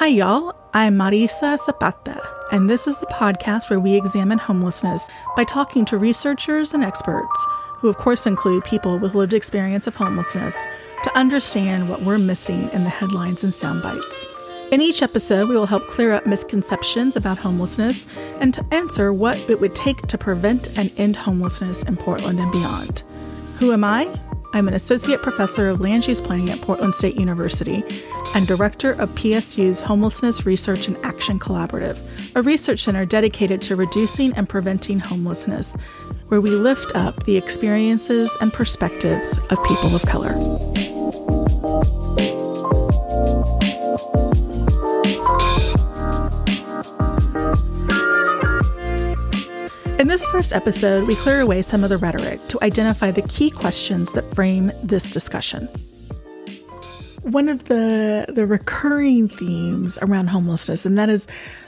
Hi, y'all. I'm Marisa Zapata, and this is the podcast where we examine homelessness by talking to researchers and experts, who of course include people with lived experience of homelessness, to understand what we're missing in the headlines and sound bites. In each episode, we will help clear up misconceptions about homelessness and to answer what it would take to prevent and end homelessness in Portland and beyond. Who am I? I'm an associate professor of land use planning at Portland State University and director of PSU's Homelessness Research and Action Collaborative, a research center dedicated to reducing and preventing homelessness, where we lift up the experiences and perspectives of people of color. In this first episode, we clear away some of the rhetoric to identify the key questions that frame this discussion. One of the, the recurring themes around homelessness, and that is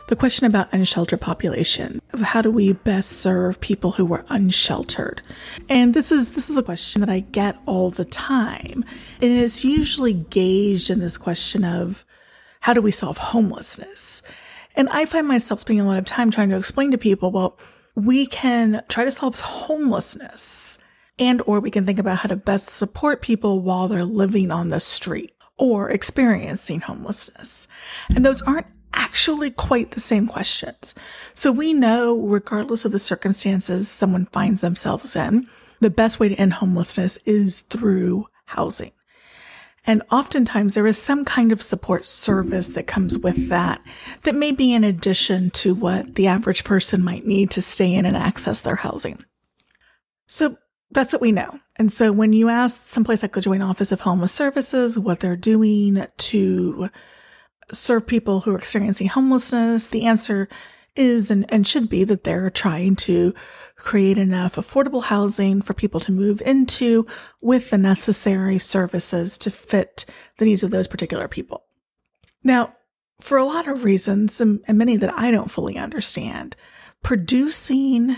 the question about unsheltered population of how do we best serve people who are unsheltered and this is this is a question that i get all the time and it's usually gauged in this question of how do we solve homelessness and i find myself spending a lot of time trying to explain to people well we can try to solve homelessness and or we can think about how to best support people while they're living on the street or experiencing homelessness. And those aren't actually quite the same questions. So we know regardless of the circumstances someone finds themselves in, the best way to end homelessness is through housing. And oftentimes there is some kind of support service that comes with that, that may be in addition to what the average person might need to stay in and access their housing. So that's what we know. And so when you ask someplace like the Joint Office of Homeless Services what they're doing to serve people who are experiencing homelessness, the answer is and, and should be that they're trying to create enough affordable housing for people to move into with the necessary services to fit the needs of those particular people. Now, for a lot of reasons, and, and many that I don't fully understand, producing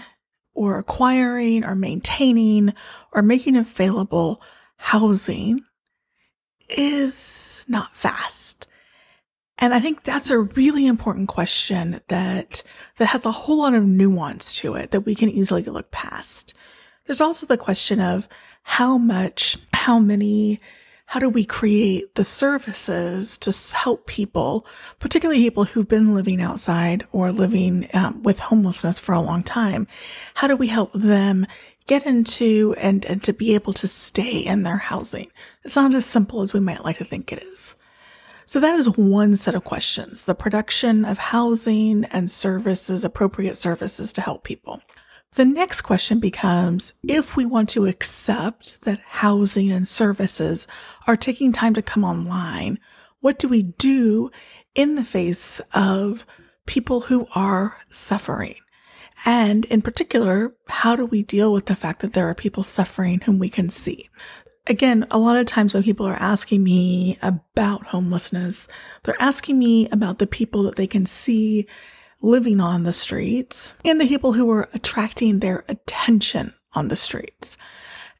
or acquiring or maintaining or making available housing is not fast. And I think that's a really important question that, that has a whole lot of nuance to it that we can easily look past. There's also the question of how much, how many, how do we create the services to help people, particularly people who've been living outside or living um, with homelessness for a long time? How do we help them get into and, and to be able to stay in their housing? It's not as simple as we might like to think it is. So that is one set of questions, the production of housing and services, appropriate services to help people. The next question becomes if we want to accept that housing and services are taking time to come online, what do we do in the face of people who are suffering? And in particular, how do we deal with the fact that there are people suffering whom we can see? Again, a lot of times when people are asking me about homelessness, they're asking me about the people that they can see living on the streets and the people who are attracting their attention on the streets.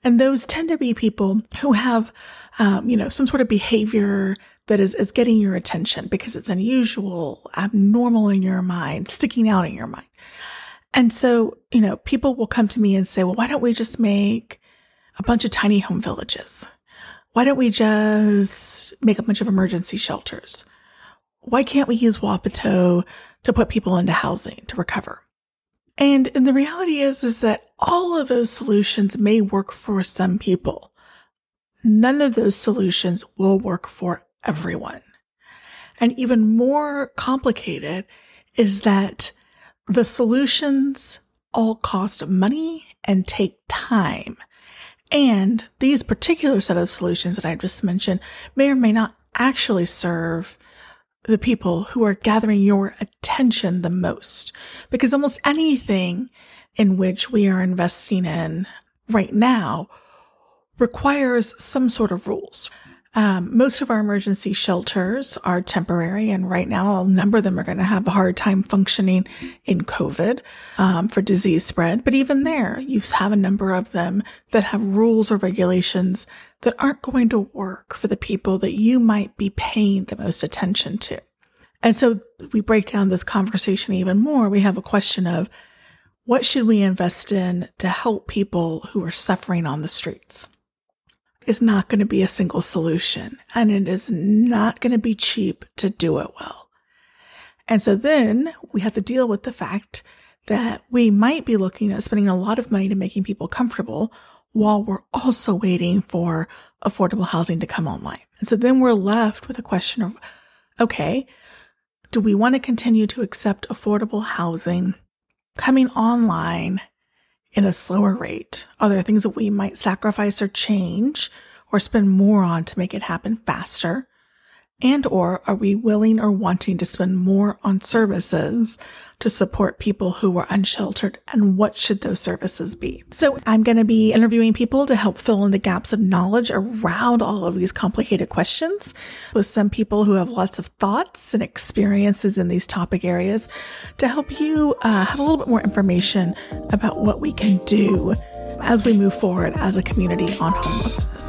And those tend to be people who have, um, you know, some sort of behavior that is, is getting your attention because it's unusual, abnormal in your mind, sticking out in your mind. And so, you know, people will come to me and say, well, why don't we just make a bunch of tiny home villages? Why don't we just make a bunch of emergency shelters? Why can't we use Wapato to put people into housing to recover? And, and the reality is, is that all of those solutions may work for some people. None of those solutions will work for everyone. And even more complicated is that the solutions all cost money and take time. And these particular set of solutions that I just mentioned may or may not actually serve the people who are gathering your attention the most. Because almost anything in which we are investing in right now requires some sort of rules. Um, most of our emergency shelters are temporary, and right now a number of them are going to have a hard time functioning in COVID um, for disease spread. But even there, you have a number of them that have rules or regulations that aren't going to work for the people that you might be paying the most attention to. And so we break down this conversation even more. We have a question of what should we invest in to help people who are suffering on the streets? Is not going to be a single solution and it is not going to be cheap to do it well. And so then we have to deal with the fact that we might be looking at spending a lot of money to making people comfortable while we're also waiting for affordable housing to come online. And so then we're left with a question of, okay, do we want to continue to accept affordable housing coming online in a slower rate? Are there things that we might sacrifice or change or spend more on to make it happen faster? And or are we willing or wanting to spend more on services to support people who are unsheltered and what should those services be? So I'm going to be interviewing people to help fill in the gaps of knowledge around all of these complicated questions with some people who have lots of thoughts and experiences in these topic areas to help you uh, have a little bit more information about what we can do as we move forward as a community on homelessness.